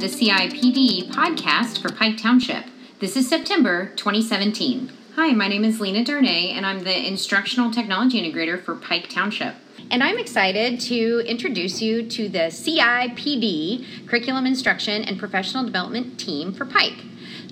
the CIPD podcast for Pike Township. This is September 2017. Hi, my name is Lena Darnay, and I'm the Instructional Technology Integrator for Pike Township. And I'm excited to introduce you to the CIPD Curriculum Instruction and Professional Development Team for Pike.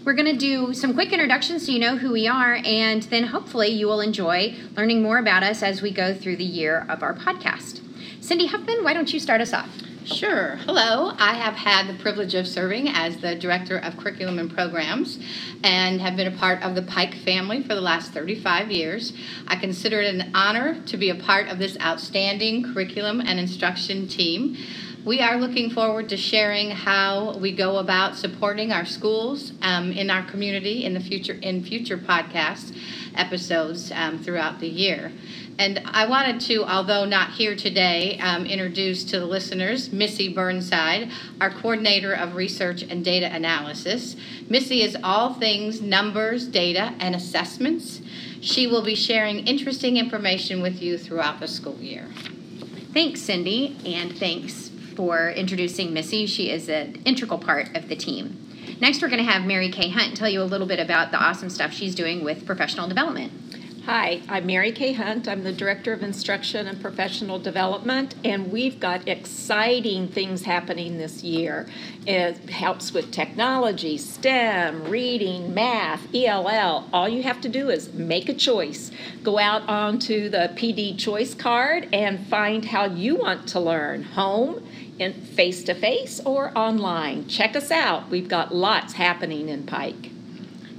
We're going to do some quick introductions so you know who we are, and then hopefully you will enjoy learning more about us as we go through the year of our podcast. Cindy Huffman, why don't you start us off? Sure. Hello. I have had the privilege of serving as the Director of Curriculum and Programs and have been a part of the Pike family for the last 35 years. I consider it an honor to be a part of this outstanding curriculum and instruction team. We are looking forward to sharing how we go about supporting our schools um, in our community in the future in future podcast episodes um, throughout the year. And I wanted to, although not here today, um, introduce to the listeners Missy Burnside, our coordinator of research and data analysis. Missy is all things numbers, data, and assessments. She will be sharing interesting information with you throughout the school year. Thanks, Cindy, and thanks for introducing Missy. She is an integral part of the team. Next, we're going to have Mary Kay Hunt tell you a little bit about the awesome stuff she's doing with professional development. Hi, I'm Mary Kay Hunt. I'm the Director of Instruction and Professional Development, and we've got exciting things happening this year. It helps with technology, STEM, reading, math, ELL. All you have to do is make a choice. Go out onto the PD choice card and find how you want to learn home, in face to face, or online. Check us out. We've got lots happening in Pike.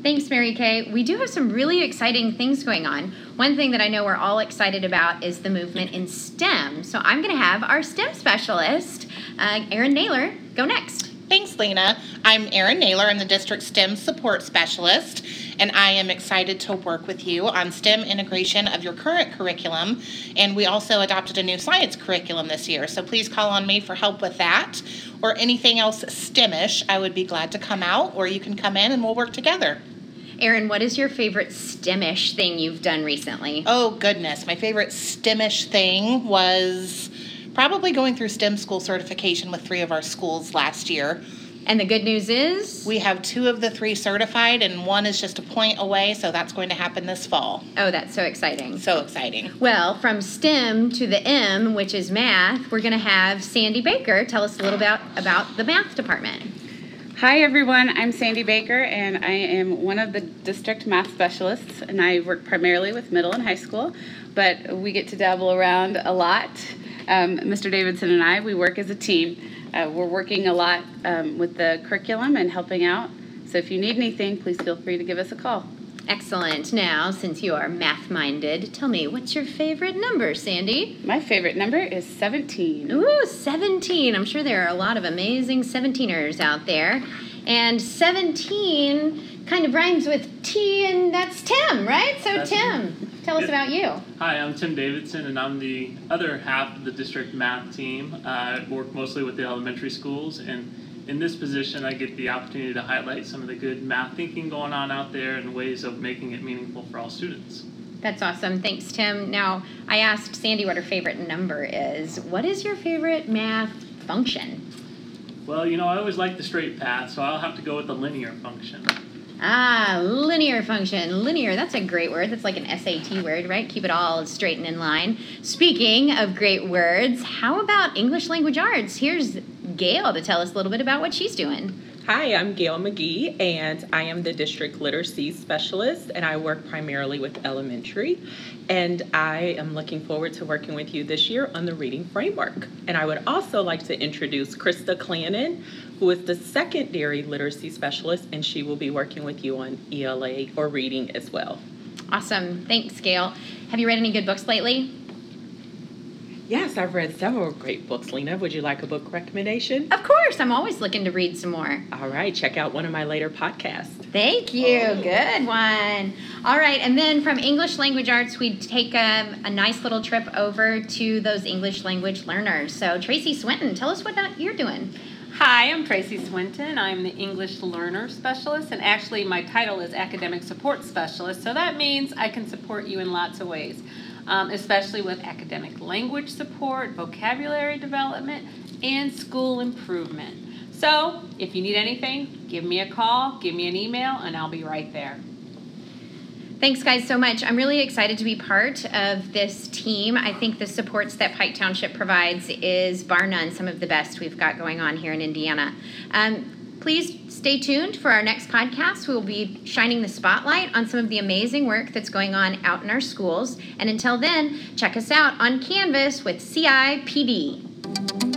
Thanks, Mary Kay. We do have some really exciting things going on. One thing that I know we're all excited about is the movement in STEM. So I'm going to have our STEM specialist, uh, Erin Naylor, go next. Thanks, Lena. I'm Erin Naylor. I'm the district STEM support specialist, and I am excited to work with you on STEM integration of your current curriculum. And we also adopted a new science curriculum this year, so please call on me for help with that or anything else STEMish. I would be glad to come out, or you can come in and we'll work together. Erin, what is your favorite STEMish thing you've done recently? Oh, goodness. My favorite STEMish thing was probably going through STEM school certification with three of our schools last year. And the good news is? We have two of the three certified, and one is just a point away, so that's going to happen this fall. Oh, that's so exciting. So exciting. Well, from STEM to the M, which is math, we're going to have Sandy Baker tell us a little bit about the math department. Hi everyone, I'm Sandy Baker and I am one of the district math specialists and I work primarily with middle and high school, but we get to dabble around a lot. Um, Mr. Davidson and I, we work as a team. Uh, we're working a lot um, with the curriculum and helping out. So if you need anything, please feel free to give us a call. Excellent. Now, since you are math minded, tell me what's your favorite number, Sandy? My favorite number is 17. Ooh, 17. I'm sure there are a lot of amazing 17ers out there. And 17 kind of rhymes with T, and that's Tim, right? So, That's Tim, tell us about you. Hi, I'm Tim Davidson, and I'm the other half of the district math team. Uh, I work mostly with the elementary schools, and in this position, I get the opportunity to highlight some of the good math thinking going on out there and ways of making it meaningful for all students. That's awesome. Thanks, Tim. Now, I asked Sandy what her favorite number is. What is your favorite math function? Well, you know, I always like the straight path, so I'll have to go with the linear function. Ah, linear function. Linear, that's a great word. That's like an SAT word, right? Keep it all straight and in line. Speaking of great words, how about English language arts? Here's Gail to tell us a little bit about what she's doing. Hi, I'm Gail McGee, and I am the district literacy specialist, and I work primarily with elementary. And I am looking forward to working with you this year on the reading framework. And I would also like to introduce Krista Clannon, who is the secondary literacy specialist, and she will be working with you on ELA or reading as well. Awesome. Thanks, Gail. Have you read any good books lately? Yes, I've read several great books, Lena. Would you like a book recommendation? Of course. I'm always looking to read some more. All right, check out one of my later podcasts. Thank you. Oh. Good one. All right. And then from English Language Arts, we take a, a nice little trip over to those English language learners. So, Tracy Swinton, tell us what you're doing. Hi, I'm Tracy Swinton. I'm the English Learner Specialist, and actually, my title is Academic Support Specialist, so that means I can support you in lots of ways, um, especially with academic language support, vocabulary development, and school improvement. So if you need anything, give me a call, give me an email, and I'll be right there. Thanks, guys, so much. I'm really excited to be part of this team. I think the supports that Pike Township provides is bar none some of the best we've got going on here in Indiana. Um, please stay tuned for our next podcast. We will be shining the spotlight on some of the amazing work that's going on out in our schools. And until then, check us out on Canvas with CIPD.